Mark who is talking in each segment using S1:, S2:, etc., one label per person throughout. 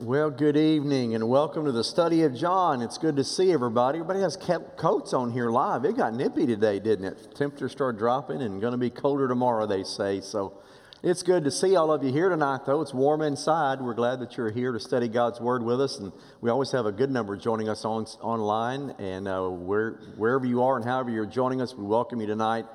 S1: Well, good evening and welcome to the study of John. It's good to see everybody. Everybody has kept coats on here live. It got nippy today, didn't it? Temperatures started dropping and going to be colder tomorrow, they say. So it's good to see all of you here tonight, though. It's warm inside. We're glad that you're here to study God's Word with us. And we always have a good number joining us on, online. And uh, where, wherever you are and however you're joining us, we welcome you tonight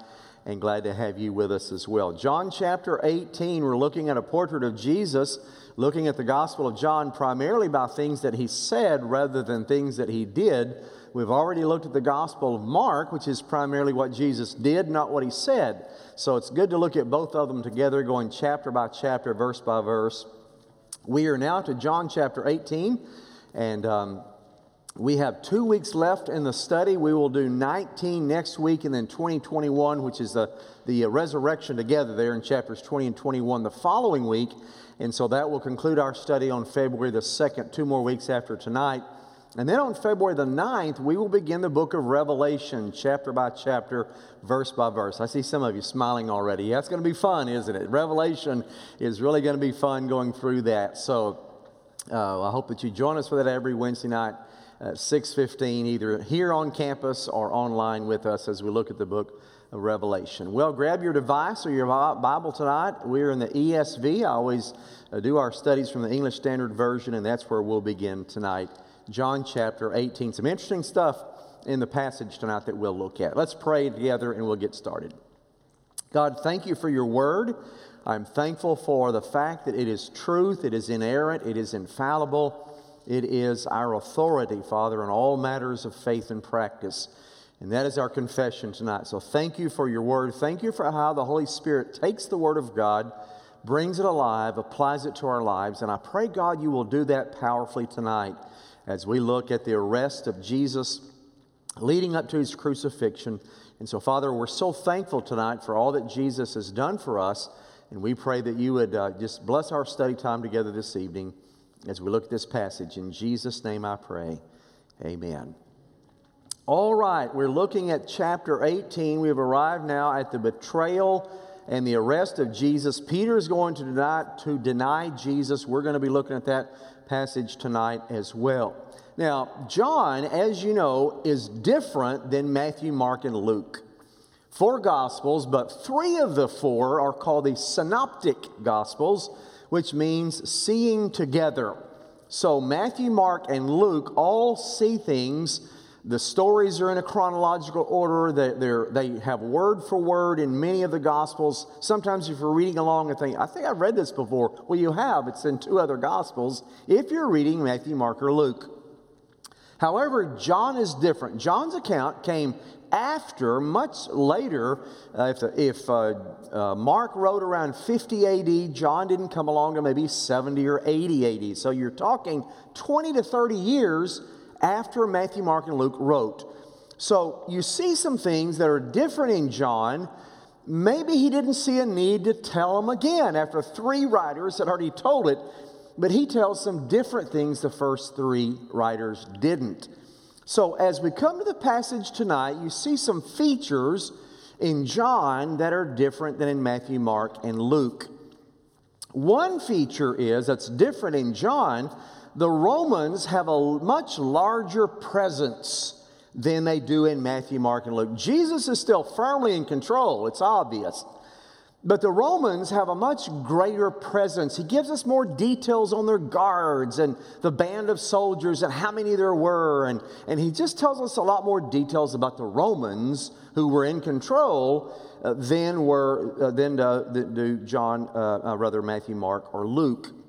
S1: and glad to have you with us as well. John chapter 18, we're looking at a portrait of Jesus looking at the Gospel of John primarily by things that he said rather than things that he did. We've already looked at the Gospel of Mark, which is primarily what Jesus did, not what he said. So it's good to look at both of them together, going chapter by chapter, verse by verse. We are now to John chapter 18, and um, we have two weeks left in the study. We will do 19 next week and then 2021, which is the, the resurrection together there in chapters 20 and 21 the following week. And so that will conclude our study on February the 2nd, two more weeks after tonight. And then on February the 9th, we will begin the book of Revelation, chapter by chapter, verse by verse. I see some of you smiling already. It's going to be fun, isn't it? Revelation is really going to be fun going through that. So uh, I hope that you join us for that every Wednesday night at 6.15, either here on campus or online with us as we look at the book Revelation. Well, grab your device or your Bible tonight. We're in the ESV. I always uh, do our studies from the English Standard Version, and that's where we'll begin tonight. John chapter 18. Some interesting stuff in the passage tonight that we'll look at. Let's pray together and we'll get started. God, thank you for your word. I'm thankful for the fact that it is truth, it is inerrant, it is infallible, it is our authority, Father, in all matters of faith and practice. And that is our confession tonight. So thank you for your word. Thank you for how the Holy Spirit takes the word of God, brings it alive, applies it to our lives. And I pray, God, you will do that powerfully tonight as we look at the arrest of Jesus leading up to his crucifixion. And so, Father, we're so thankful tonight for all that Jesus has done for us. And we pray that you would uh, just bless our study time together this evening as we look at this passage. In Jesus' name I pray. Amen. All right, we're looking at chapter 18. We've arrived now at the betrayal and the arrest of Jesus. Peter is going to deny, to deny Jesus. We're going to be looking at that passage tonight as well. Now, John, as you know, is different than Matthew, Mark, and Luke. Four gospels, but three of the four are called the synoptic gospels, which means seeing together. So Matthew, Mark, and Luke all see things the stories are in a chronological order. They, they have word for word in many of the Gospels. Sometimes, if you're reading along and think, I think I've read this before. Well, you have. It's in two other Gospels if you're reading Matthew, Mark, or Luke. However, John is different. John's account came after, much later. Uh, if if uh, uh, Mark wrote around 50 AD, John didn't come along to maybe 70 or 80 AD. So you're talking 20 to 30 years after Matthew, Mark, and Luke wrote. So you see some things that are different in John. Maybe he didn't see a need to tell them again after three writers had already told it, but he tells some different things the first three writers didn't. So as we come to the passage tonight, you see some features in John that are different than in Matthew, Mark, and Luke. One feature is that's different in John the Romans have a much larger presence than they do in Matthew, Mark, and Luke. Jesus is still firmly in control, it's obvious. But the Romans have a much greater presence. He gives us more details on their guards and the band of soldiers and how many there were. And, and he just tells us a lot more details about the Romans who were in control uh, than, were, uh, than uh, do John, uh, uh, rather Matthew, Mark, or Luke.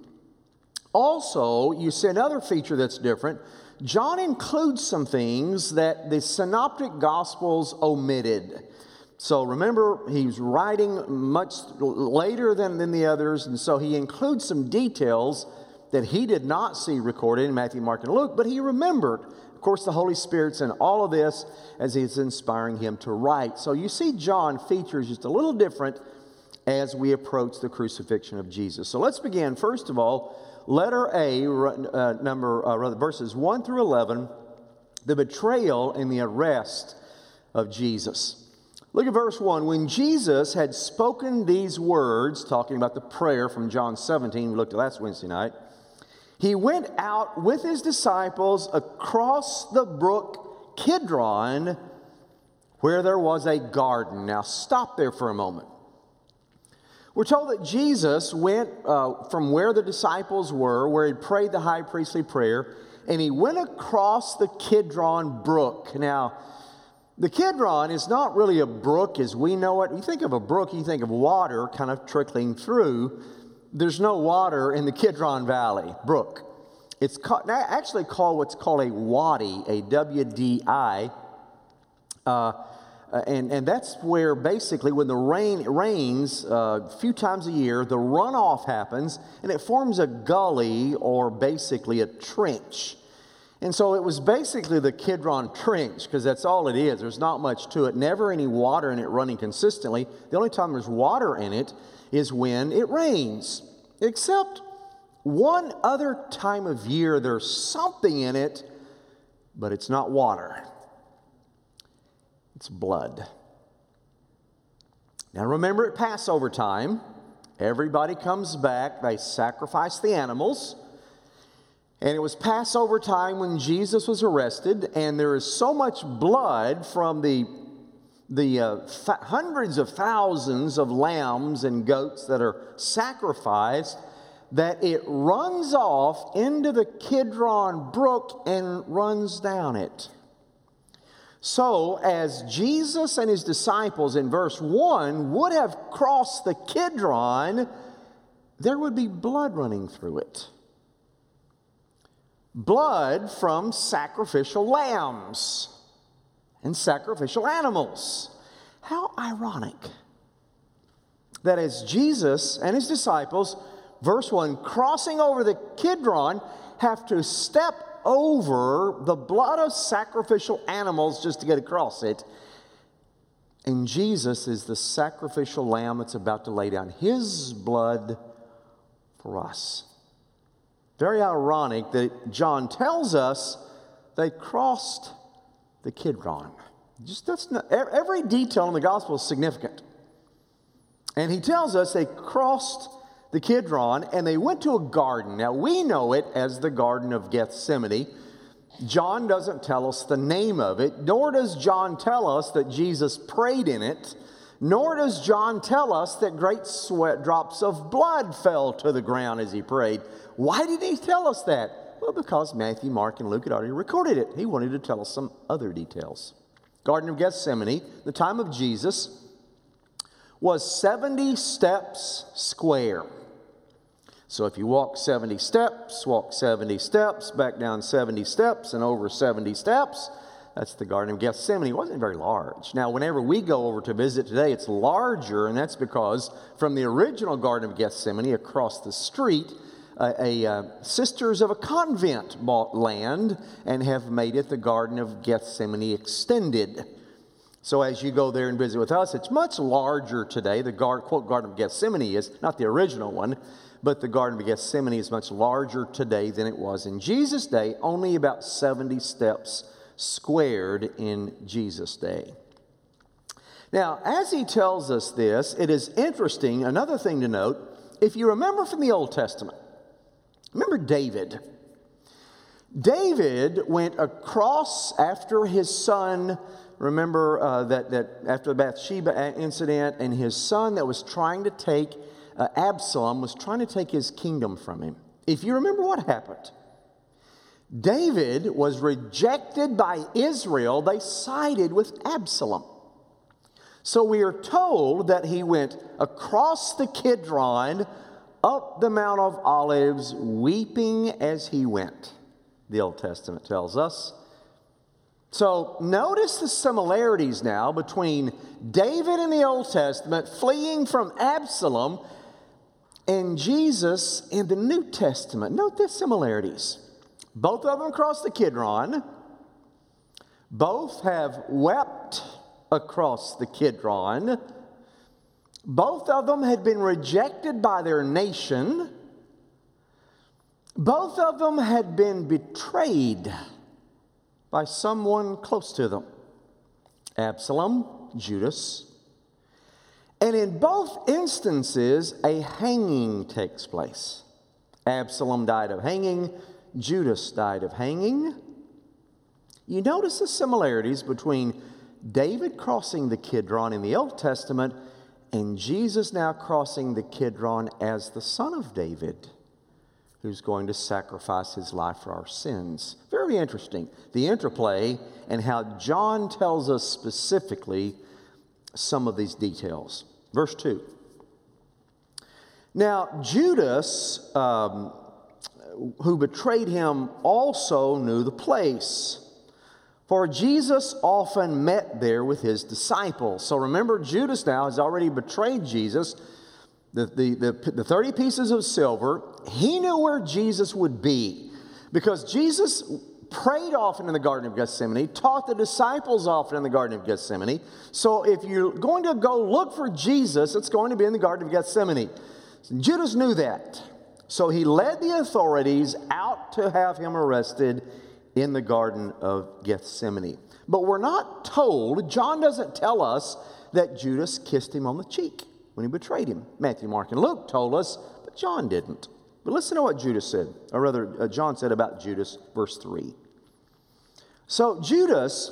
S1: Also, you see another feature that's different. John includes some things that the synoptic gospels omitted. So remember, he's writing much later than, than the others, and so he includes some details that he did not see recorded in Matthew, Mark, and Luke, but he remembered. Of course, the Holy Spirit's in all of this as he's inspiring him to write. So you see, John features just a little different as we approach the crucifixion of Jesus. So let's begin, first of all, letter A, uh, number, uh, rather, verses 1 through 11, the betrayal and the arrest of Jesus. Look at verse 1. When Jesus had spoken these words, talking about the prayer from John 17, we looked at last Wednesday night, he went out with his disciples across the brook Kidron, where there was a garden. Now, stop there for a moment. We're told that Jesus went uh, from where the disciples were, where he prayed the high priestly prayer, and he went across the Kidron brook. Now, the Kidron is not really a brook as we know it. You think of a brook, you think of water kind of trickling through. There's no water in the Kidron Valley brook. It's called, actually called what's called a wadi, a W D I. Uh, and, and that's where basically when the rain rains uh, a few times a year, the runoff happens and it forms a gully or basically a trench. And so it was basically the Kidron Trench, because that's all it is. There's not much to it, never any water in it running consistently. The only time there's water in it is when it rains. Except one other time of year, there's something in it, but it's not water, it's blood. Now remember at Passover time, everybody comes back, they sacrifice the animals. And it was Passover time when Jesus was arrested, and there is so much blood from the, the uh, hundreds of thousands of lambs and goats that are sacrificed that it runs off into the Kidron Brook and runs down it. So, as Jesus and his disciples in verse 1 would have crossed the Kidron, there would be blood running through it blood from sacrificial lambs and sacrificial animals. How ironic that as Jesus and his disciples, verse 1, crossing over the Kidron, have to step over the blood of sacrificial animals just to get across it. And Jesus is the sacrificial lamb that's about to lay down his blood for us. Very ironic that John tells us they crossed the Kidron. Just that's not, every detail in the gospel is significant. And he tells us they crossed the Kidron and they went to a garden. Now we know it as the Garden of Gethsemane. John doesn't tell us the name of it, nor does John tell us that Jesus prayed in it, nor does John tell us that great sweat drops of blood fell to the ground as he prayed. Why did he tell us that? Well, because Matthew, Mark, and Luke had already recorded it. He wanted to tell us some other details. Garden of Gethsemane, the time of Jesus, was 70 steps square. So if you walk 70 steps, walk 70 steps, back down 70 steps, and over 70 steps, that's the Garden of Gethsemane. It wasn't very large. Now, whenever we go over to visit today, it's larger, and that's because from the original Garden of Gethsemane across the street, a, a uh, sisters of a convent bought land and have made it the Garden of Gethsemane extended. So as you go there and visit with us, it's much larger today. The gar- quote Garden of Gethsemane is not the original one, but the Garden of Gethsemane is much larger today than it was in Jesus' day. Only about 70 steps squared in Jesus' day. Now, as he tells us this, it is interesting. Another thing to note if you remember from the Old Testament, Remember David. David went across after his son. Remember uh, that, that after the Bathsheba incident, and his son that was trying to take uh, Absalom was trying to take his kingdom from him. If you remember what happened, David was rejected by Israel. They sided with Absalom. So we are told that he went across the Kidron up the Mount of Olives, weeping as he went, the Old Testament tells us. So notice the similarities now between David in the Old Testament fleeing from Absalom and Jesus in the New Testament. Note the similarities. Both of them crossed the Kidron. Both have wept across the Kidron. Both of them had been rejected by their nation. Both of them had been betrayed by someone close to them Absalom, Judas. And in both instances, a hanging takes place. Absalom died of hanging, Judas died of hanging. You notice the similarities between David crossing the Kidron in the Old Testament and Jesus now crossing the Kidron as the son of David, who's going to sacrifice his life for our sins. Very interesting. The interplay and how John tells us specifically some of these details. Verse 2. Now, Judas, um, who betrayed him, also knew the place. For Jesus often met there with his disciples. So remember, Judas now has already betrayed Jesus. The, the, the, the 30 pieces of silver, he knew where Jesus would be because Jesus prayed often in the Garden of Gethsemane, taught the disciples often in the Garden of Gethsemane. So if you're going to go look for Jesus, it's going to be in the Garden of Gethsemane. Judas knew that. So he led the authorities out to have him arrested in the Garden of Gethsemane. But we're not told, John doesn't tell us that Judas kissed him on the cheek when he betrayed him. Matthew, Mark, and Luke told us, but John didn't. But listen to what Judas said, or rather, uh, John said about Judas, verse 3. So Judas,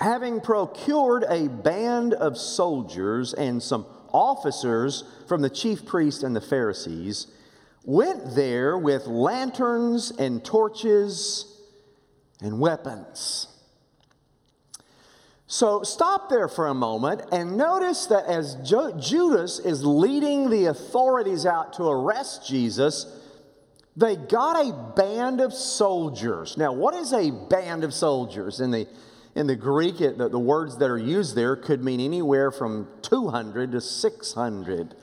S1: having procured a band of soldiers and some officers from the chief priests and the Pharisees, went there with lanterns and torches and weapons. So stop there for a moment and notice that as Judas is leading the authorities out to arrest Jesus, they got a band of soldiers. Now, what is a band of soldiers? In the, in the Greek, it, the, the words that are used there could mean anywhere from 200 to 600.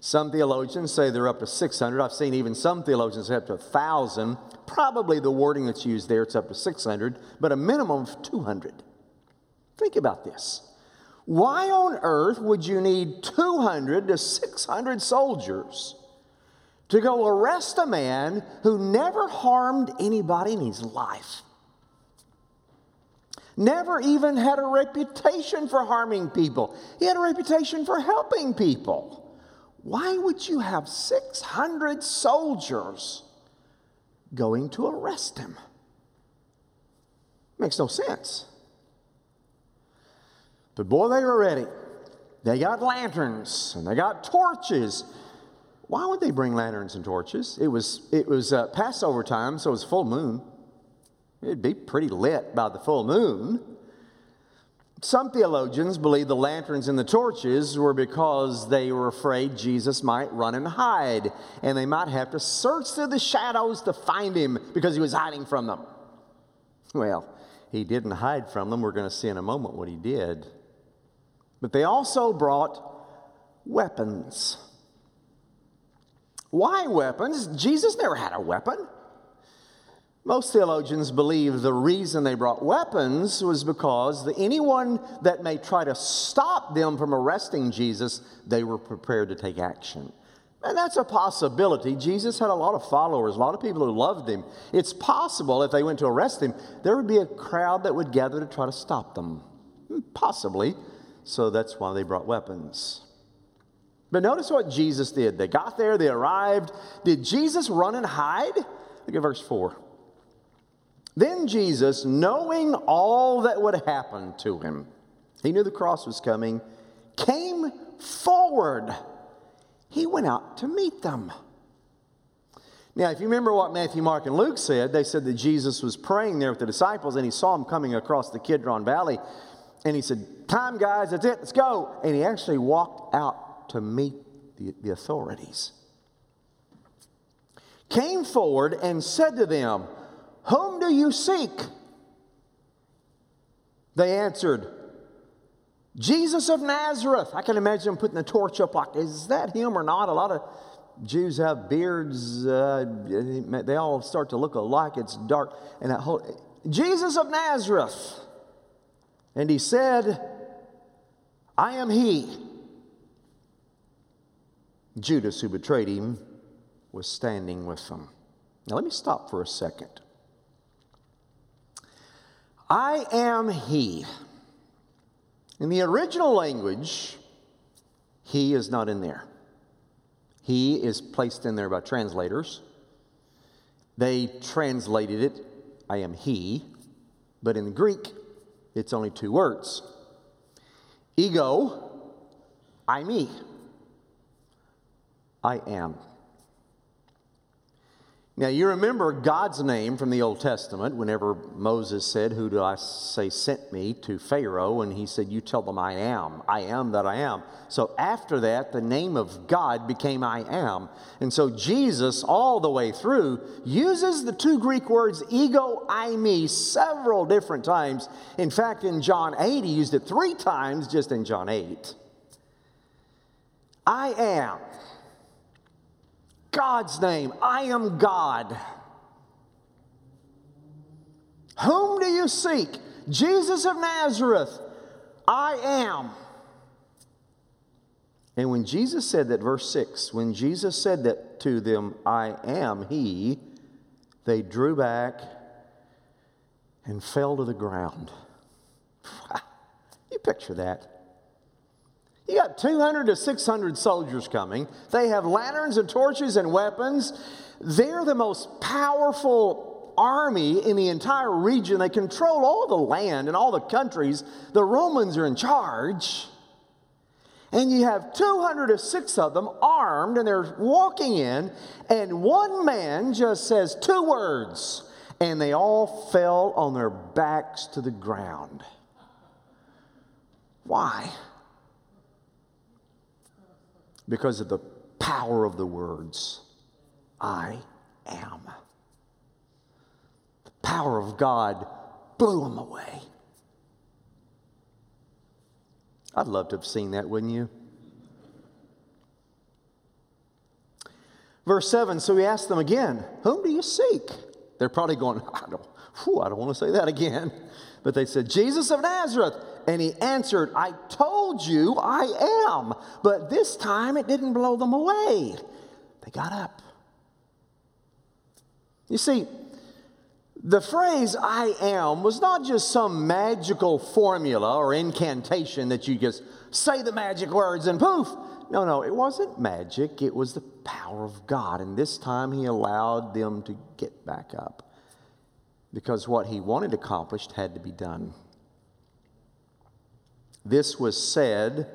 S1: Some theologians say they're up to 600. I've seen even some theologians say up to 1,000. Probably the wording that's used there, it's up to 600, but a minimum of 200. Think about this. Why on earth would you need 200 to 600 soldiers to go arrest a man who never harmed anybody in his life? Never even had a reputation for harming people. He had a reputation for helping people. Why would you have 600 soldiers going to arrest him? Makes no sense. But boy, they were ready. They got lanterns and they got torches. Why would they bring lanterns and torches? It was, it was uh, Passover time, so it was full moon. It'd be pretty lit by the full moon. Some theologians believe the lanterns and the torches were because they were afraid Jesus might run and hide, and they might have to search through the shadows to find him because he was hiding from them. Well, he didn't hide from them. We're going to see in a moment what he did. But they also brought weapons. Why weapons? Jesus never had a weapon. Most theologians believe the reason they brought weapons was because anyone that may try to stop them from arresting Jesus, they were prepared to take action. And that's a possibility. Jesus had a lot of followers, a lot of people who loved him. It's possible if they went to arrest him, there would be a crowd that would gather to try to stop them. Hmm, possibly. So that's why they brought weapons. But notice what Jesus did. They got there, they arrived. Did Jesus run and hide? Look at verse 4. Then Jesus, knowing all that would happen to him, he knew the cross was coming, came forward. He went out to meet them. Now, if you remember what Matthew, Mark, and Luke said, they said that Jesus was praying there with the disciples and he saw them coming across the Kidron Valley. And he said, Time, guys, that's it, let's go. And he actually walked out to meet the, the authorities. Came forward and said to them, whom do you seek? They answered, Jesus of Nazareth. I can imagine them putting the torch up like, is that him or not? A lot of Jews have beards. Uh, they all start to look alike. It's dark. And that whole, Jesus of Nazareth. And he said, I am he. Judas, who betrayed him, was standing with them. Now, let me stop for a second. I am He. In the original language, He is not in there. He is placed in there by translators. They translated it, I am he, but in Greek, it's only two words. Ego, eimi. I am. Now, you remember God's name from the Old Testament whenever Moses said, Who do I say sent me to Pharaoh? And he said, You tell them I am. I am that I am. So after that, the name of God became I am. And so Jesus, all the way through, uses the two Greek words ego, eimi several different times. In fact, in John 8, he used it three times just in John 8. I am. God's name. I am God. Whom do you seek? Jesus of Nazareth. I am. And when Jesus said that, verse 6, when Jesus said that to them, I am He, they drew back and fell to the ground. you picture that. You got 200 to 600 soldiers coming. They have lanterns and torches and weapons. They're the most powerful army in the entire region. They control all the land and all the countries. The Romans are in charge. And you have 200 to 6 of them armed, and they're walking in, and one man just says two words, and they all fell on their backs to the ground. Why? Because of the power of the words I am. The power of God blew them away. I'd love to have seen that, wouldn't you? Verse 7 So he asked them again, Whom do you seek? They're probably going, I don't, whew, I don't want to say that again. But they said, Jesus of Nazareth. And he answered, I told you I am. But this time it didn't blow them away. They got up. You see, the phrase I am was not just some magical formula or incantation that you just say the magic words and poof. No, no, it wasn't magic. It was the power of God. And this time he allowed them to get back up because what he wanted accomplished had to be done. This was said,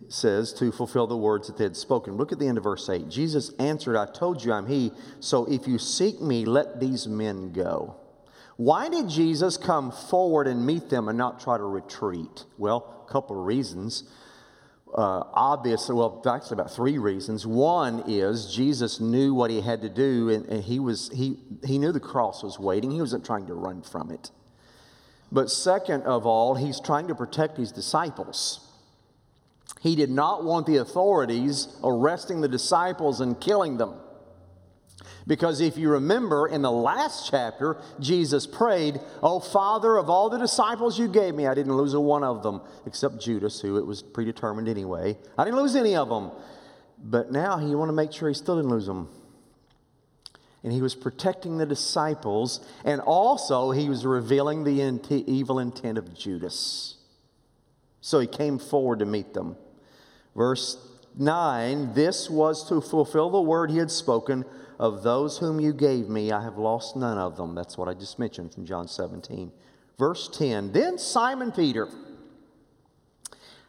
S1: it says, to fulfill the words that they had spoken. Look at the end of verse 8. Jesus answered, I told you I'm he, so if you seek me, let these men go. Why did Jesus come forward and meet them and not try to retreat? Well, a couple of reasons. Uh, obviously, well, actually, about three reasons. One is Jesus knew what he had to do, and, and he was he he knew the cross was waiting. He wasn't trying to run from it. But second of all, he's trying to protect his disciples. He did not want the authorities arresting the disciples and killing them. Because if you remember in the last chapter, Jesus prayed, Oh, Father, of all the disciples you gave me, I didn't lose a one of them, except Judas, who it was predetermined anyway. I didn't lose any of them. But now he wanted to make sure he still didn't lose them and he was protecting the disciples, and also he was revealing the evil intent of Judas. So he came forward to meet them. Verse 9 This was to fulfill the word he had spoken of those whom you gave me, I have lost none of them. That's what I just mentioned from John 17. Verse 10 Then Simon Peter,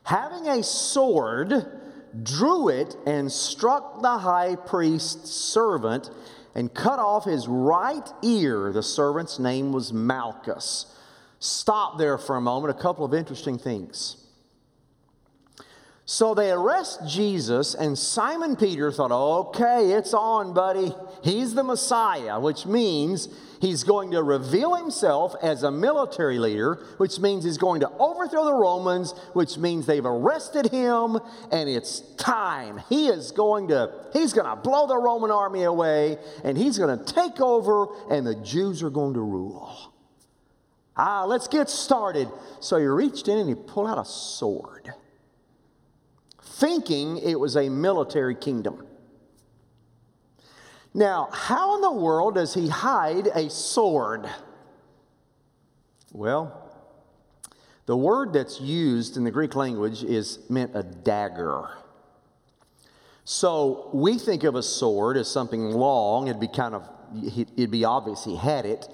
S1: having a sword, drew it and struck the high priest's servant and cut off his right ear. The servant's name was Malchus. Stop there for a moment. A couple of interesting things. So they arrest Jesus, and Simon Peter thought, okay, it's on, buddy. He's the Messiah, which means he's going to reveal himself as a military leader, which means he's going to overthrow the Romans, which means they've arrested him, and it's time. He is going to, he's going to blow the Roman army away, and he's going to take over, and the Jews are going to rule. Ah, let's get started. So he reached in and he pulled out a sword thinking it was a military kingdom. Now, how in the world does he hide a sword? Well, the word that's used in the Greek language is meant a dagger. So we think of a sword as something long. It'd be kind of, it'd be obvious he had it.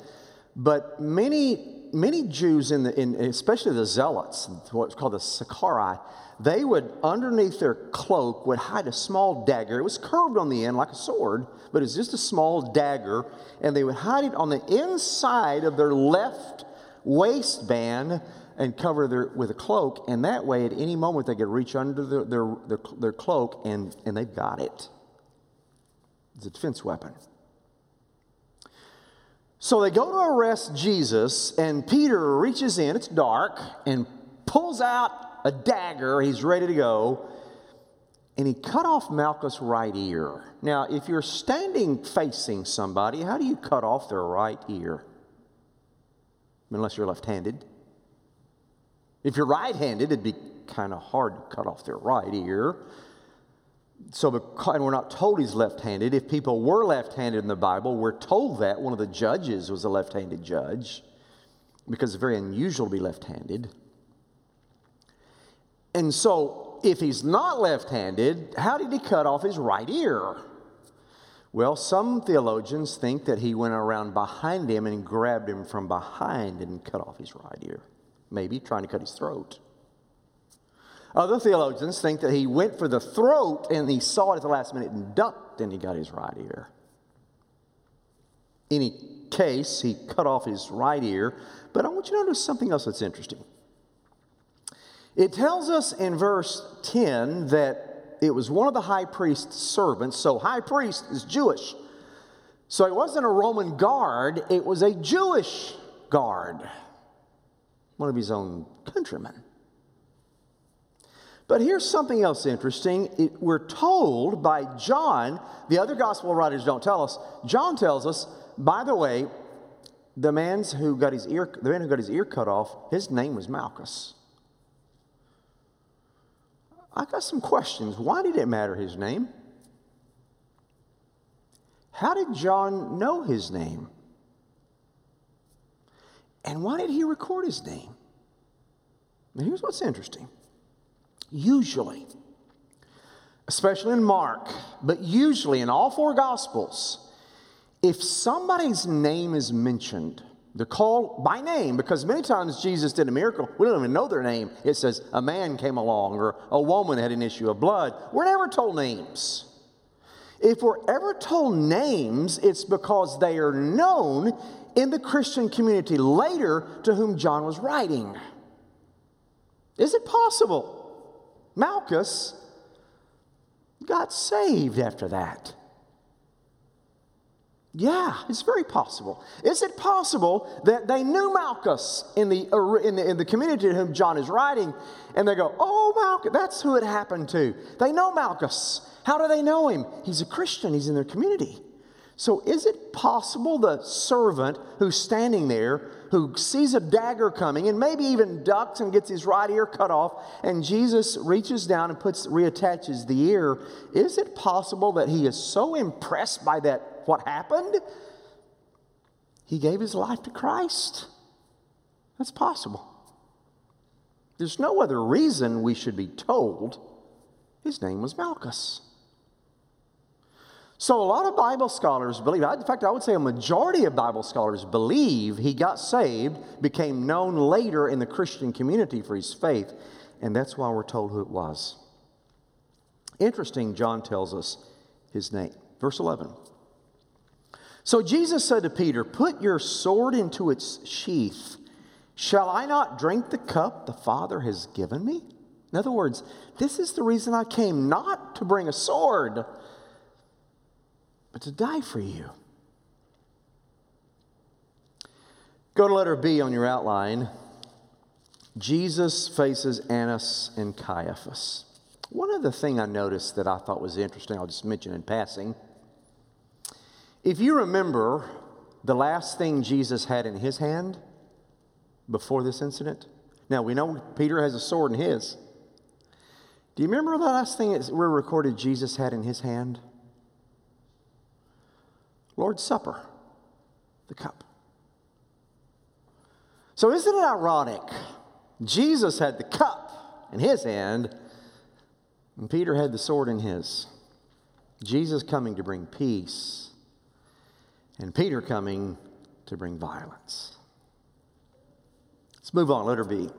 S1: But many, many Jews, in the, in, especially the zealots, what's called the Sicarii, they would, underneath their cloak, would hide a small dagger. It was curved on the end like a sword, but it's just a small dagger. And they would hide it on the inside of their left waistband and cover their with a cloak. And that way, at any moment, they could reach under their, their, their, their cloak and, and they've got it. It's a defense weapon. So they go to arrest Jesus, and Peter reaches in, it's dark, and pulls out a dagger. He's ready to go. And he cut off Malchus' right ear. Now, if you're standing facing somebody, how do you cut off their right ear? Unless you're left handed. If you're right handed, it'd be kind of hard to cut off their right ear. So, and we're not told he's left handed. If people were left handed in the Bible, we're told that one of the judges was a left handed judge because it's very unusual to be left handed. And so, if he's not left handed, how did he cut off his right ear? Well, some theologians think that he went around behind him and grabbed him from behind and cut off his right ear, maybe trying to cut his throat. Other theologians think that he went for the throat and he saw it at the last minute and ducked and he got his right ear. Any case, he cut off his right ear. But I want you to notice something else that's interesting. It tells us in verse 10 that it was one of the high priest's servants. So, high priest is Jewish. So, it wasn't a Roman guard, it was a Jewish guard, one of his own countrymen. But here's something else interesting. It, we're told by John, the other gospel writers don't tell us. John tells us, by the way, the man's who got his ear, the man who got his ear cut off, his name was Malchus. I got some questions. Why did it matter his name? How did John know his name? And why did he record his name? Now, here's what's interesting. Usually, especially in Mark, but usually in all four Gospels, if somebody's name is mentioned, they're called by name because many times Jesus did a miracle. We don't even know their name. It says a man came along or a woman had an issue of blood. We're never told names. If we're ever told names, it's because they are known in the Christian community later to whom John was writing. Is it possible? Malchus got saved after that. Yeah, it's very possible. Is it possible that they knew Malchus in the, in the, in the community to whom John is writing, and they go, Oh, Malchus, that's who it happened to. They know Malchus. How do they know him? He's a Christian, he's in their community. So, is it possible the servant who's standing there, who sees a dagger coming and maybe even ducks and gets his right ear cut off, and Jesus reaches down and puts reattaches the ear? Is it possible that he is so impressed by that what happened? He gave his life to Christ. That's possible. There's no other reason we should be told his name was Malchus. So, a lot of Bible scholars believe, in fact, I would say a majority of Bible scholars believe he got saved, became known later in the Christian community for his faith, and that's why we're told who it was. Interesting, John tells us his name. Verse 11. So Jesus said to Peter, Put your sword into its sheath. Shall I not drink the cup the Father has given me? In other words, this is the reason I came, not to bring a sword but to die for you. Go to letter B on your outline. Jesus faces Annas and Caiaphas. One other thing I noticed that I thought was interesting, I'll just mention in passing. If you remember the last thing Jesus had in his hand before this incident, now we know Peter has a sword in his. Do you remember the last thing we're recorded Jesus had in his hand? Lord's Supper, the cup. So, isn't it ironic? Jesus had the cup in his hand, and Peter had the sword in his. Jesus coming to bring peace, and Peter coming to bring violence. Let's move on, letter B.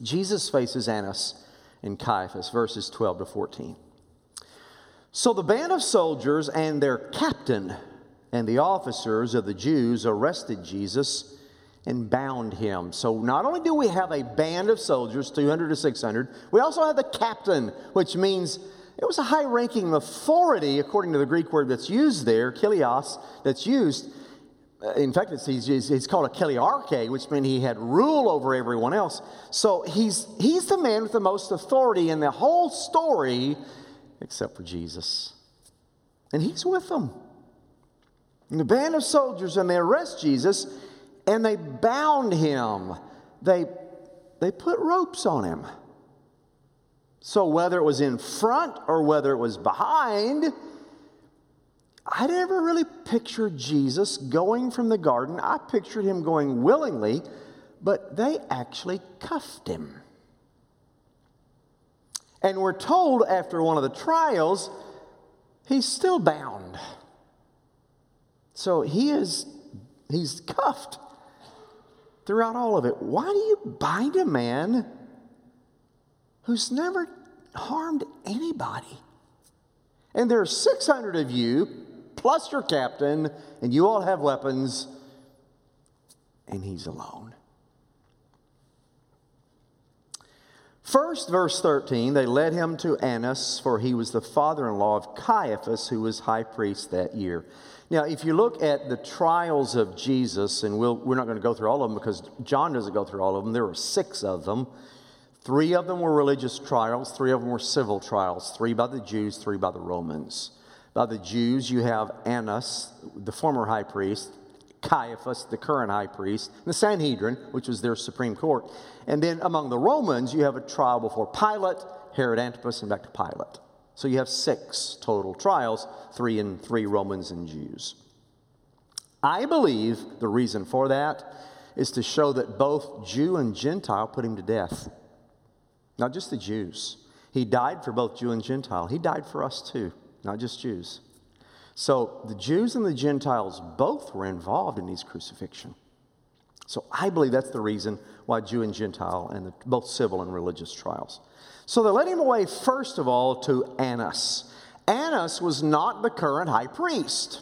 S1: Jesus faces Annas and Caiaphas, verses 12 to 14. So the band of soldiers and their captain and the officers of the Jews arrested Jesus and bound him. So not only do we have a band of soldiers, 200 to 600, we also have the captain, which means it was a high ranking authority, according to the Greek word that's used there, kilios, that's used. In fact, it's, he's, he's called a kiliarche, which meant he had rule over everyone else. So he's, he's the man with the most authority in the whole story, except for Jesus. And he's with them. And the band of soldiers, and they arrest Jesus, and they bound him. They, they put ropes on him. So whether it was in front or whether it was behind, I never really pictured Jesus going from the garden. I pictured him going willingly, but they actually cuffed him. And we're told after one of the trials, he's still bound. So he is, he's cuffed throughout all of it. Why do you bind a man who's never harmed anybody? And there are 600 of you, plus your captain, and you all have weapons, and he's alone. First, verse 13, they led him to Annas, for he was the father in law of Caiaphas, who was high priest that year. Now, if you look at the trials of Jesus, and we'll, we're not going to go through all of them because John doesn't go through all of them, there were six of them. Three of them were religious trials, three of them were civil trials, three by the Jews, three by the Romans. By the Jews, you have Annas, the former high priest, Caiaphas, the current high priest, the Sanhedrin, which was their supreme court. And then among the Romans, you have a trial before Pilate, Herod Antipas, and back to Pilate. So you have six total trials, three in three Romans and Jews. I believe the reason for that is to show that both Jew and Gentile put him to death. Not just the Jews. He died for both Jew and Gentile. He died for us too, not just Jews. So the Jews and the Gentiles both were involved in his crucifixion. So I believe that's the reason why Jew and Gentile and the, both civil and religious trials. So they led him away, first of all, to Annas. Annas was not the current high priest.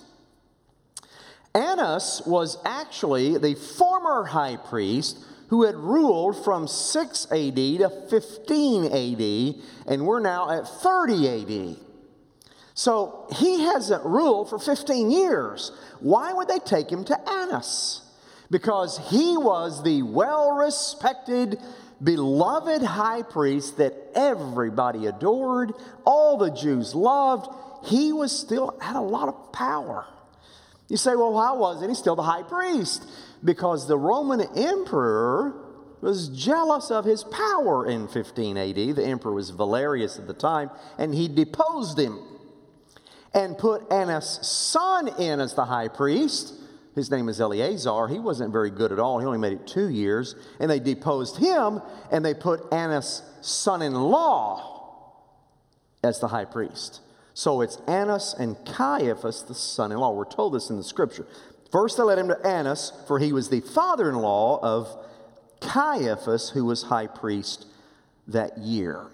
S1: Annas was actually the former high priest who had ruled from 6 AD to 15 AD, and we're now at 30 AD. So he hasn't ruled for 15 years. Why would they take him to Annas? Because he was the well respected beloved high priest that everybody adored, all the Jews loved, he was still had a lot of power. You say, well, how was it? He's still the high priest. Because the Roman emperor was jealous of his power in 15 AD. The emperor was Valerius at the time, and he deposed him and put Annas' son in as the high priest. His name is Eleazar. He wasn't very good at all. He only made it two years. And they deposed him and they put Annas' son in law as the high priest. So it's Annas and Caiaphas, the son in law. We're told this in the scripture. First, they led him to Annas, for he was the father in law of Caiaphas, who was high priest that year.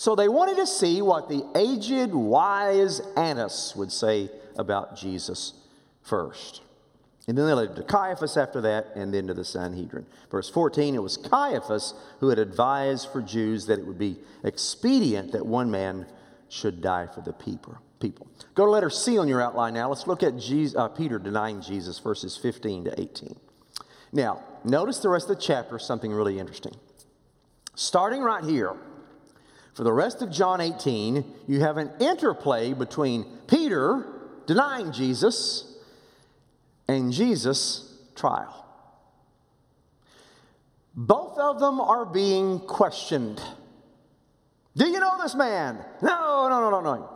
S1: So they wanted to see what the aged, wise Annas would say about Jesus first. And then they led to Caiaphas after that, and then to the Sanhedrin. Verse 14 it was Caiaphas who had advised for Jews that it would be expedient that one man should die for the people. Go to letter C on your outline now. Let's look at Jesus, uh, Peter denying Jesus, verses 15 to 18. Now, notice the rest of the chapter, something really interesting. Starting right here, for the rest of John 18, you have an interplay between Peter denying Jesus and Jesus' trial. Both of them are being questioned. Do you know this man? No, no, no, no, no.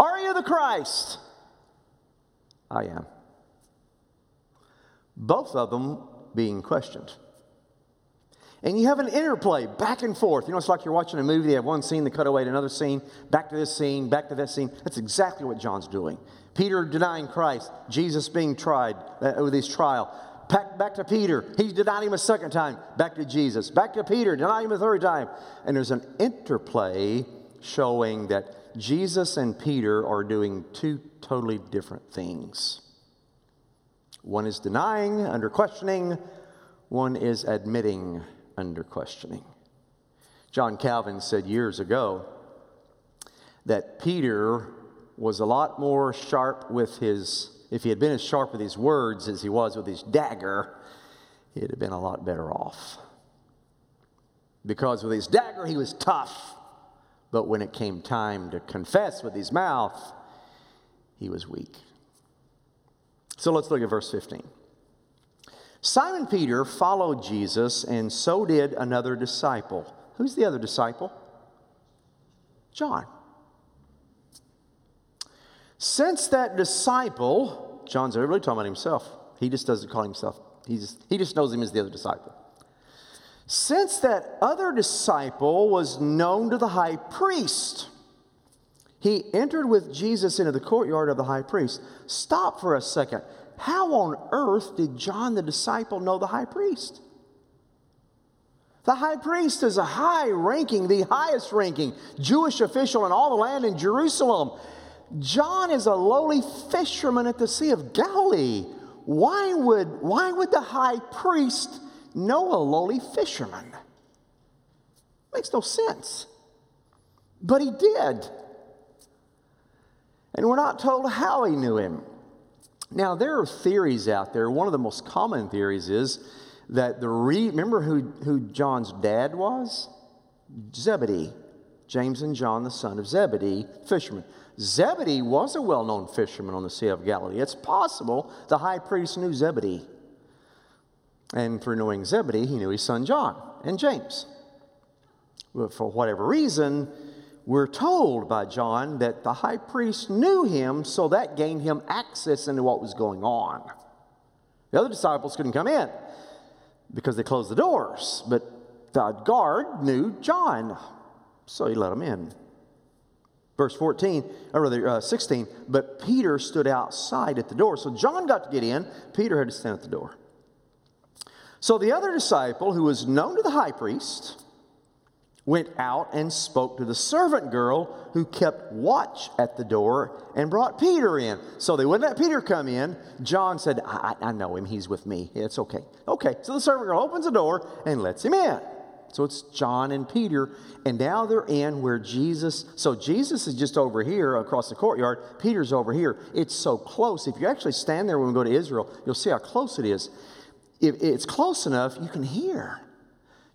S1: Are you the Christ? I am. Both of them being questioned. And you have an interplay back and forth. You know, it's like you're watching a movie, they have one scene, they cut away to another scene, back to this scene, back to that scene. That's exactly what John's doing. Peter denying Christ, Jesus being tried uh, with his trial. Back, back to Peter, he denied him a second time, back to Jesus. Back to Peter, denied him a third time. And there's an interplay showing that Jesus and Peter are doing two totally different things. One is denying under questioning, one is admitting under questioning. John Calvin said years ago that Peter was a lot more sharp with his, if he had been as sharp with his words as he was with his dagger, he'd have been a lot better off. Because with his dagger, he was tough. But when it came time to confess with his mouth, he was weak. So let's look at verse 15. Simon Peter followed Jesus, and so did another disciple. Who's the other disciple? John. Since that disciple, John's really talking about himself. He just doesn't call himself, he just, he just knows him as the other disciple. Since that other disciple was known to the high priest, he entered with Jesus into the courtyard of the high priest. Stop for a second. How on earth did John the disciple know the high priest? The high priest is a high ranking, the highest ranking Jewish official in all the land in Jerusalem. John is a lowly fisherman at the Sea of Galilee. Why would, why would the high priest know a lowly fisherman? Makes no sense. But he did. And we're not told how he knew him. Now, there are theories out there. One of the most common theories is that the re- remember who, who John's dad was? Zebedee, James and John, the son of Zebedee, fisherman. Zebedee was a well known fisherman on the Sea of Galilee. It's possible the high priest knew Zebedee. And for knowing Zebedee, he knew his son John and James. But for whatever reason, we're told by John that the high priest knew him, so that gained him access into what was going on. The other disciples couldn't come in because they closed the doors, but the guard knew John, so he let him in. Verse 14, or rather uh, 16, but Peter stood outside at the door. So John got to get in, Peter had to stand at the door. So the other disciple, who was known to the high priest, went out and spoke to the servant girl who kept watch at the door and brought Peter in. So they wouldn't let Peter come in. John said, I, I know him, he's with me. It's okay. Okay, so the servant girl opens the door and lets him in. So it's John and Peter, and now they're in where Jesus. So Jesus is just over here across the courtyard. Peter's over here. It's so close. If you actually stand there when we go to Israel, you'll see how close it is. If it's close enough, you can hear.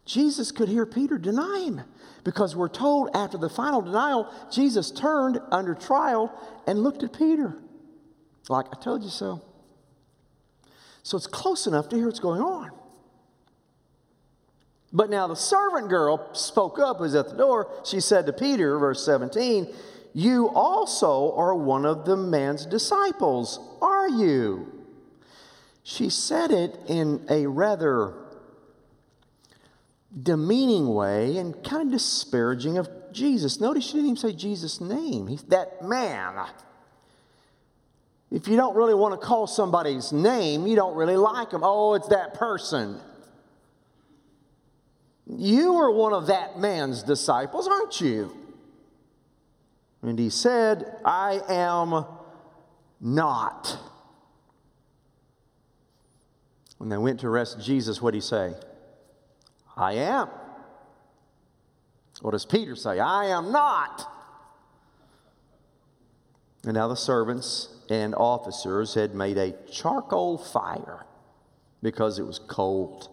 S1: Jesus could hear Peter deny him because we're told after the final denial, Jesus turned under trial and looked at Peter. Like, I told you so. So it's close enough to hear what's going on. But now the servant girl spoke up, was at the door. She said to Peter, verse 17, You also are one of the man's disciples, are you? She said it in a rather demeaning way and kind of disparaging of Jesus. Notice she didn't even say Jesus' name. He's that man. If you don't really want to call somebody's name, you don't really like them. Oh, it's that person. You are one of that man's disciples, aren't you? And he said, I am not. When they went to arrest Jesus, what did he say? I am. What does Peter say? I am not. And now the servants and officers had made a charcoal fire because it was cold.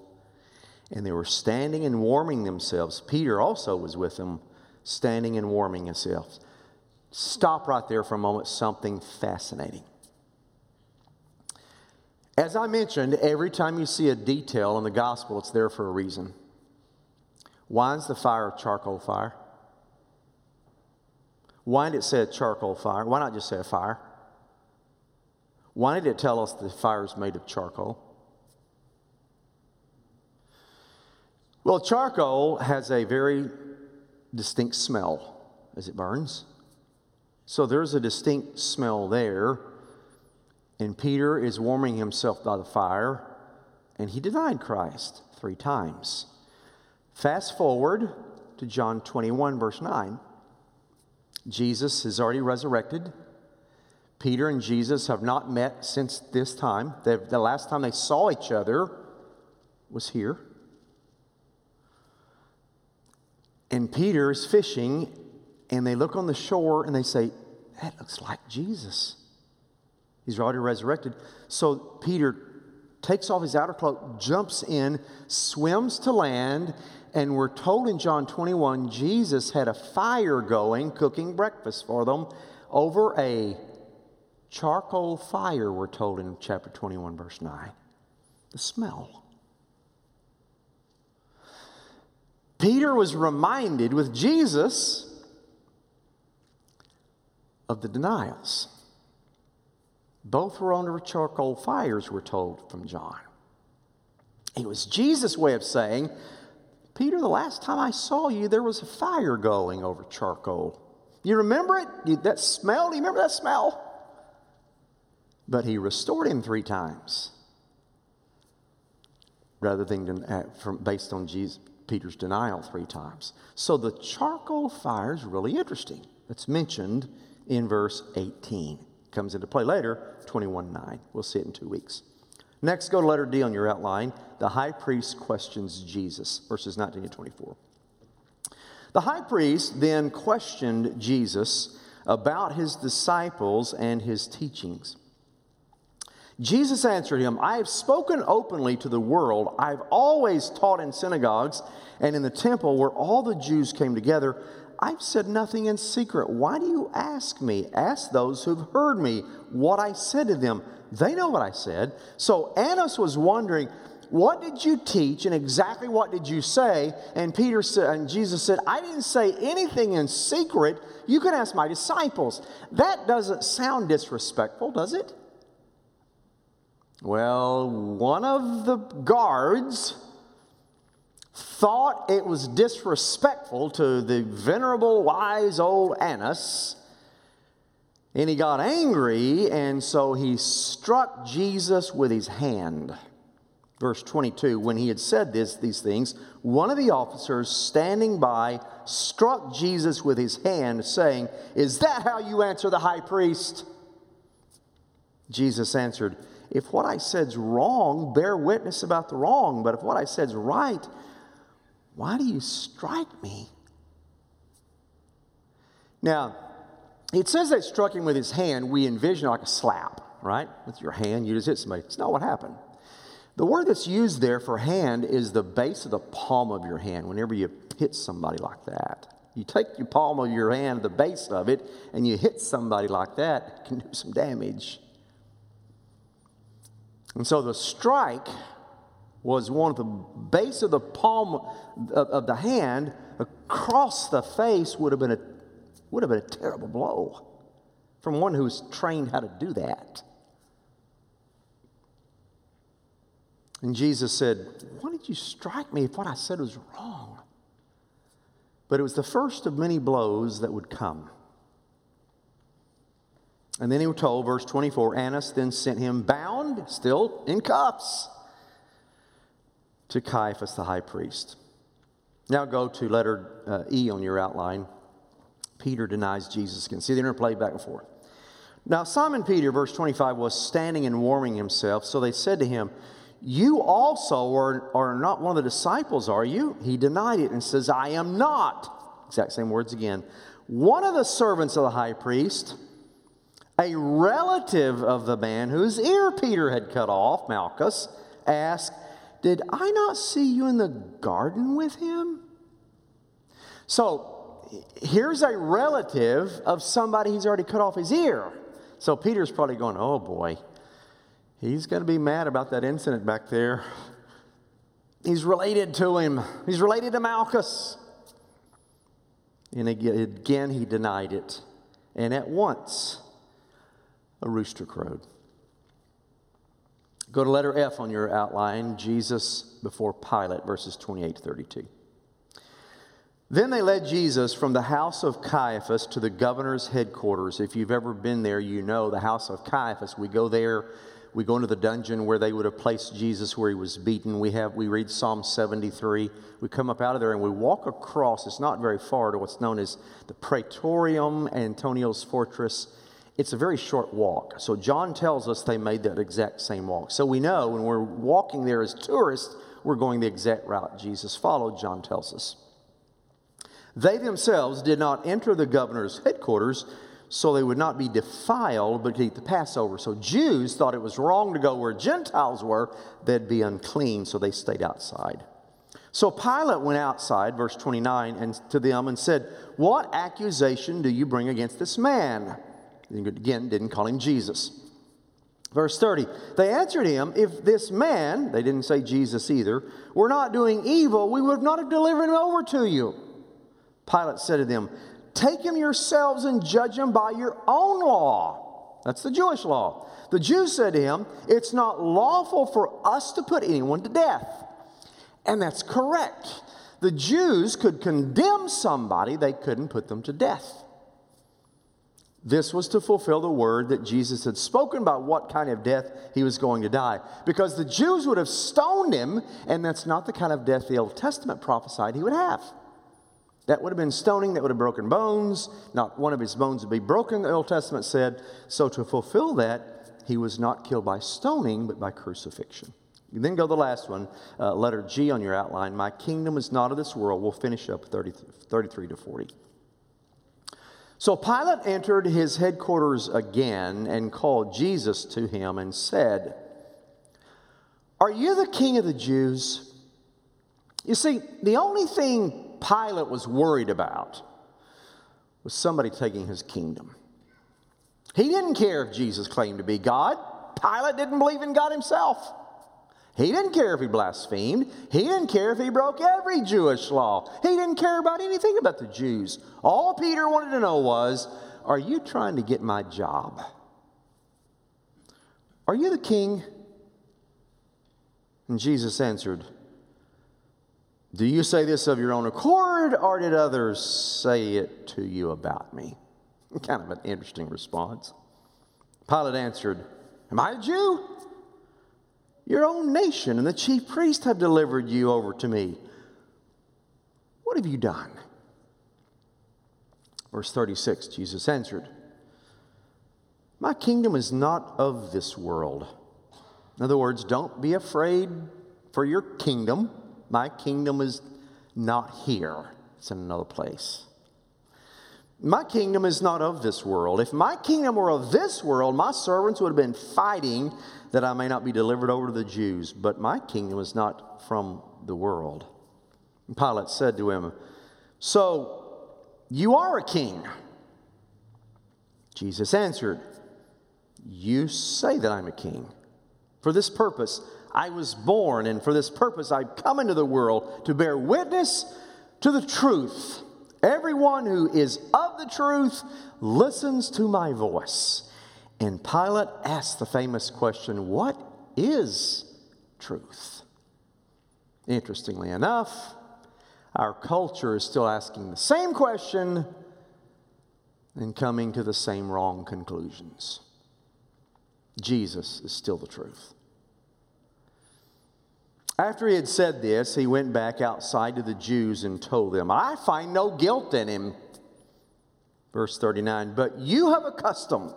S1: And they were standing and warming themselves. Peter also was with them, standing and warming himself. Stop right there for a moment, something fascinating. As I mentioned, every time you see a detail in the gospel, it's there for a reason. Is the fire a charcoal fire? Why did it say a charcoal fire? Why not just say a fire? Why did it tell us the fire is made of charcoal? Well, charcoal has a very distinct smell as it burns. So there's a distinct smell there. And Peter is warming himself by the fire, and he denied Christ three times. Fast forward to John 21, verse 9. Jesus is already resurrected. Peter and Jesus have not met since this time. the last time they saw each other was here. And Peter is fishing, and they look on the shore and they say, That looks like Jesus. He's already resurrected. So Peter takes off his outer cloak, jumps in, swims to land, and we're told in John 21 Jesus had a fire going, cooking breakfast for them over a charcoal fire, we're told in chapter 21, verse 9. The smell. Peter was reminded with Jesus of the denials. Both were under charcoal fires, we're told from John. It was Jesus' way of saying, Peter, the last time I saw you, there was a fire going over charcoal. You remember it? That smell? Do you remember that smell? But he restored him three times rather than uh, from, based on Jesus, Peter's denial three times. So the charcoal fire is really interesting. It's mentioned in verse 18. Comes into play later, 21 9. We'll see it in two weeks. Next, go to letter D on your outline. The high priest questions Jesus, verses 19 to 24. The high priest then questioned Jesus about his disciples and his teachings. Jesus answered him, I have spoken openly to the world. I've always taught in synagogues and in the temple where all the Jews came together. I've said nothing in secret. Why do you ask me? Ask those who've heard me what I said to them. They know what I said. So Annas was wondering, what did you teach and exactly what did you say? And Peter said, and Jesus said, I didn't say anything in secret. You can ask my disciples. That doesn't sound disrespectful, does it? Well, one of the guards thought it was disrespectful to the venerable, wise old Annas, and he got angry, and so he struck Jesus with his hand. Verse 22 When he had said this, these things, one of the officers standing by struck Jesus with his hand, saying, Is that how you answer the high priest? Jesus answered, if what I said's wrong, bear witness about the wrong. But if what I said's right, why do you strike me? Now, it says they struck him with his hand. We envision like a slap, right? With your hand, you just hit somebody. It's not what happened. The word that's used there for hand is the base of the palm of your hand whenever you hit somebody like that. You take your palm of your hand, the base of it, and you hit somebody like that, it can do some damage. And so the strike was one of the base of the palm of, of the hand across the face would have been a would have been a terrible blow from one who's trained how to do that. And Jesus said, Why did you strike me if what I said was wrong? But it was the first of many blows that would come. And then he was told, verse 24, Annas then sent him bound, still in cuffs, to Caiaphas the high priest. Now go to letter uh, E on your outline. Peter denies Jesus again. See the interplay back and forth. Now, Simon Peter, verse 25, was standing and warming himself. So they said to him, You also are, are not one of the disciples, are you? He denied it and says, I am not. Exact same words again. One of the servants of the high priest a relative of the man whose ear Peter had cut off, Malchus, asked, Did I not see you in the garden with him? So here's a relative of somebody he's already cut off his ear. So Peter's probably going, Oh boy, he's going to be mad about that incident back there. He's related to him, he's related to Malchus. And again, he denied it. And at once, a rooster crowed. Go to letter F on your outline Jesus before Pilate, verses 28 to 32. Then they led Jesus from the house of Caiaphas to the governor's headquarters. If you've ever been there, you know the house of Caiaphas. We go there, we go into the dungeon where they would have placed Jesus where he was beaten. We have we read Psalm 73. We come up out of there and we walk across, it's not very far to what's known as the Praetorium Antonia's fortress. It's a very short walk. So John tells us they made that exact same walk. So we know when we're walking there as tourists, we're going the exact route Jesus followed, John tells us. They themselves did not enter the governor's headquarters so they would not be defiled but eat the Passover. So Jews thought it was wrong to go where Gentiles were, they'd be unclean, so they stayed outside. So Pilate went outside, verse 29, and to them and said, What accusation do you bring against this man? Again, didn't call him Jesus. Verse 30, they answered him, If this man, they didn't say Jesus either, were not doing evil, we would not have delivered him over to you. Pilate said to them, Take him yourselves and judge him by your own law. That's the Jewish law. The Jews said to him, It's not lawful for us to put anyone to death. And that's correct. The Jews could condemn somebody, they couldn't put them to death. This was to fulfill the word that Jesus had spoken about what kind of death he was going to die. Because the Jews would have stoned him, and that's not the kind of death the Old Testament prophesied he would have. That would have been stoning, that would have broken bones. Not one of his bones would be broken, the Old Testament said. So to fulfill that, he was not killed by stoning, but by crucifixion. You then go to the last one, uh, letter G on your outline. My kingdom is not of this world. We'll finish up 30, 33 to 40. So Pilate entered his headquarters again and called Jesus to him and said, Are you the king of the Jews? You see, the only thing Pilate was worried about was somebody taking his kingdom. He didn't care if Jesus claimed to be God. Pilate didn't believe in God himself. He didn't care if he blasphemed. He didn't care if he broke every Jewish law. He didn't care about anything about the Jews. All Peter wanted to know was Are you trying to get my job? Are you the king? And Jesus answered, do you say this of your own accord, or did others say it to you about me? Kind of an interesting response. Pilate answered, Am I a Jew? Your own nation and the chief priests have delivered you over to me. What have you done? Verse 36 Jesus answered, My kingdom is not of this world. In other words, don't be afraid for your kingdom. My kingdom is not here, it's in another place. My kingdom is not of this world. If my kingdom were of this world, my servants would have been fighting that I may not be delivered over to the Jews. But my kingdom is not from the world. And Pilate said to him, So you are a king? Jesus answered, You say that I'm a king. For this purpose, I was born, and for this purpose I've come into the world to bear witness to the truth. Everyone who is of the truth listens to my voice. And Pilate asked the famous question What is truth? Interestingly enough, our culture is still asking the same question and coming to the same wrong conclusions. Jesus is still the truth. After he had said this, he went back outside to the Jews and told them, I find no guilt in him. Verse 39, but you have a custom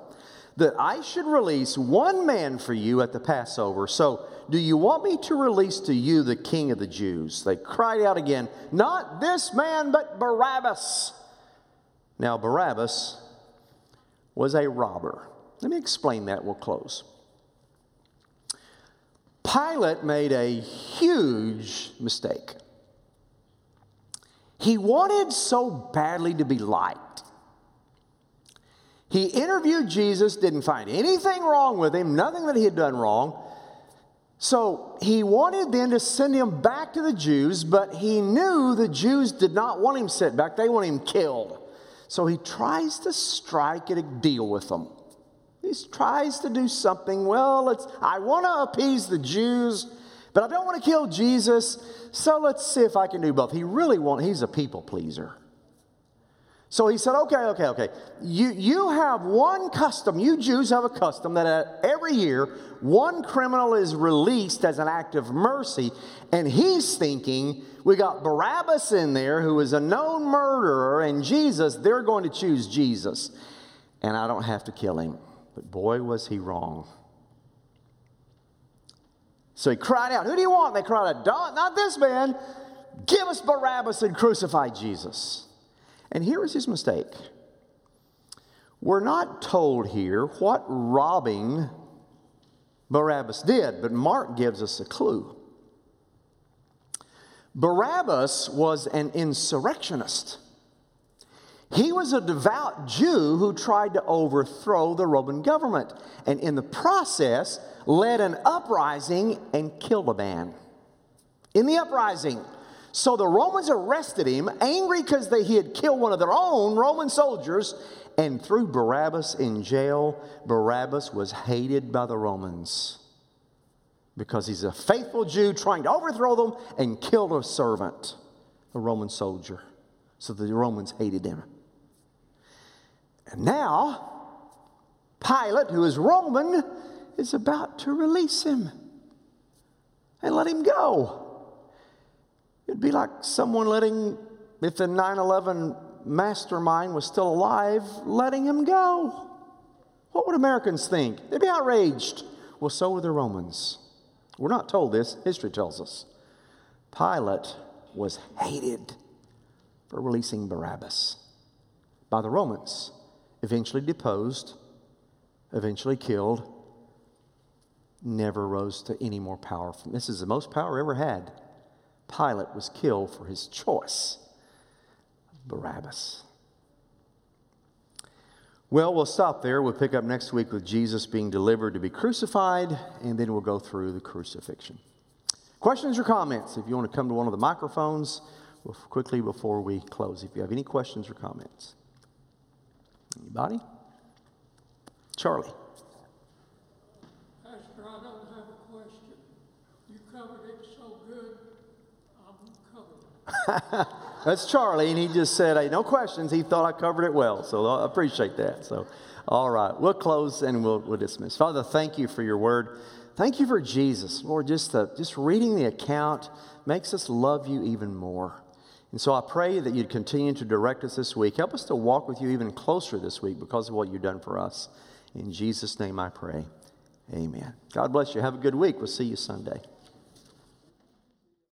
S1: that I should release one man for you at the Passover. So, do you want me to release to you the king of the Jews? They cried out again, Not this man, but Barabbas. Now, Barabbas was a robber. Let me explain that. We'll close. Pilate made a huge mistake. He wanted so badly to be liked. He interviewed Jesus, didn't find anything wrong with him, nothing that he had done wrong. So he wanted then to send him back to the Jews, but he knew the Jews did not want him sent back, they want him killed. So he tries to strike at a deal with them. He tries to do something. Well, let's, I want to appease the Jews, but I don't want to kill Jesus. So let's see if I can do both. He really want, he's a people pleaser. So he said, okay, okay, okay. You, you have one custom, you Jews have a custom that uh, every year one criminal is released as an act of mercy. And he's thinking, we got Barabbas in there who is a known murderer, and Jesus, they're going to choose Jesus. And I don't have to kill him. But boy, was he wrong. So he cried out, Who do you want? They cried out, Not this man. Give us Barabbas and crucify Jesus. And here is his mistake. We're not told here what robbing Barabbas did, but Mark gives us a clue. Barabbas was an insurrectionist. He was a devout Jew who tried to overthrow the Roman government, and in the process, led an uprising and killed a man. In the uprising, so the Romans arrested him, angry because he had killed one of their own Roman soldiers, and threw Barabbas in jail. Barabbas was hated by the Romans because he's a faithful Jew trying to overthrow them and killed a servant, a Roman soldier. So the Romans hated him. And now, Pilate, who is Roman, is about to release him and let him go. It'd be like someone letting, if the 9 11 mastermind was still alive, letting him go. What would Americans think? They'd be outraged. Well, so were the Romans. We're not told this, history tells us. Pilate was hated for releasing Barabbas by the Romans, eventually deposed, eventually killed, never rose to any more power. This is the most power ever had. Pilate was killed for his choice Barabbas. Well, we'll stop there. We'll pick up next week with Jesus being delivered to be crucified, and then we'll go through the crucifixion. Questions or comments? If you want to come to one of the microphones quickly before we close, if you have any questions or comments. Anybody? Charlie.
S2: Pastor, I don't have a question. You covered it so good, I'm
S1: covered. That's Charlie, and he just said, hey, no questions. He thought I covered it well, so I appreciate that. So, all right, we'll close and we'll, we'll dismiss. Father, thank you for your word. Thank you for Jesus. Lord, just, the, just reading the account makes us love you even more. And so I pray that you'd continue to direct us this week. Help us to walk with you even closer this week because of what you've done for us. In Jesus' name I pray. Amen. God bless you. Have a good week. We'll see you Sunday.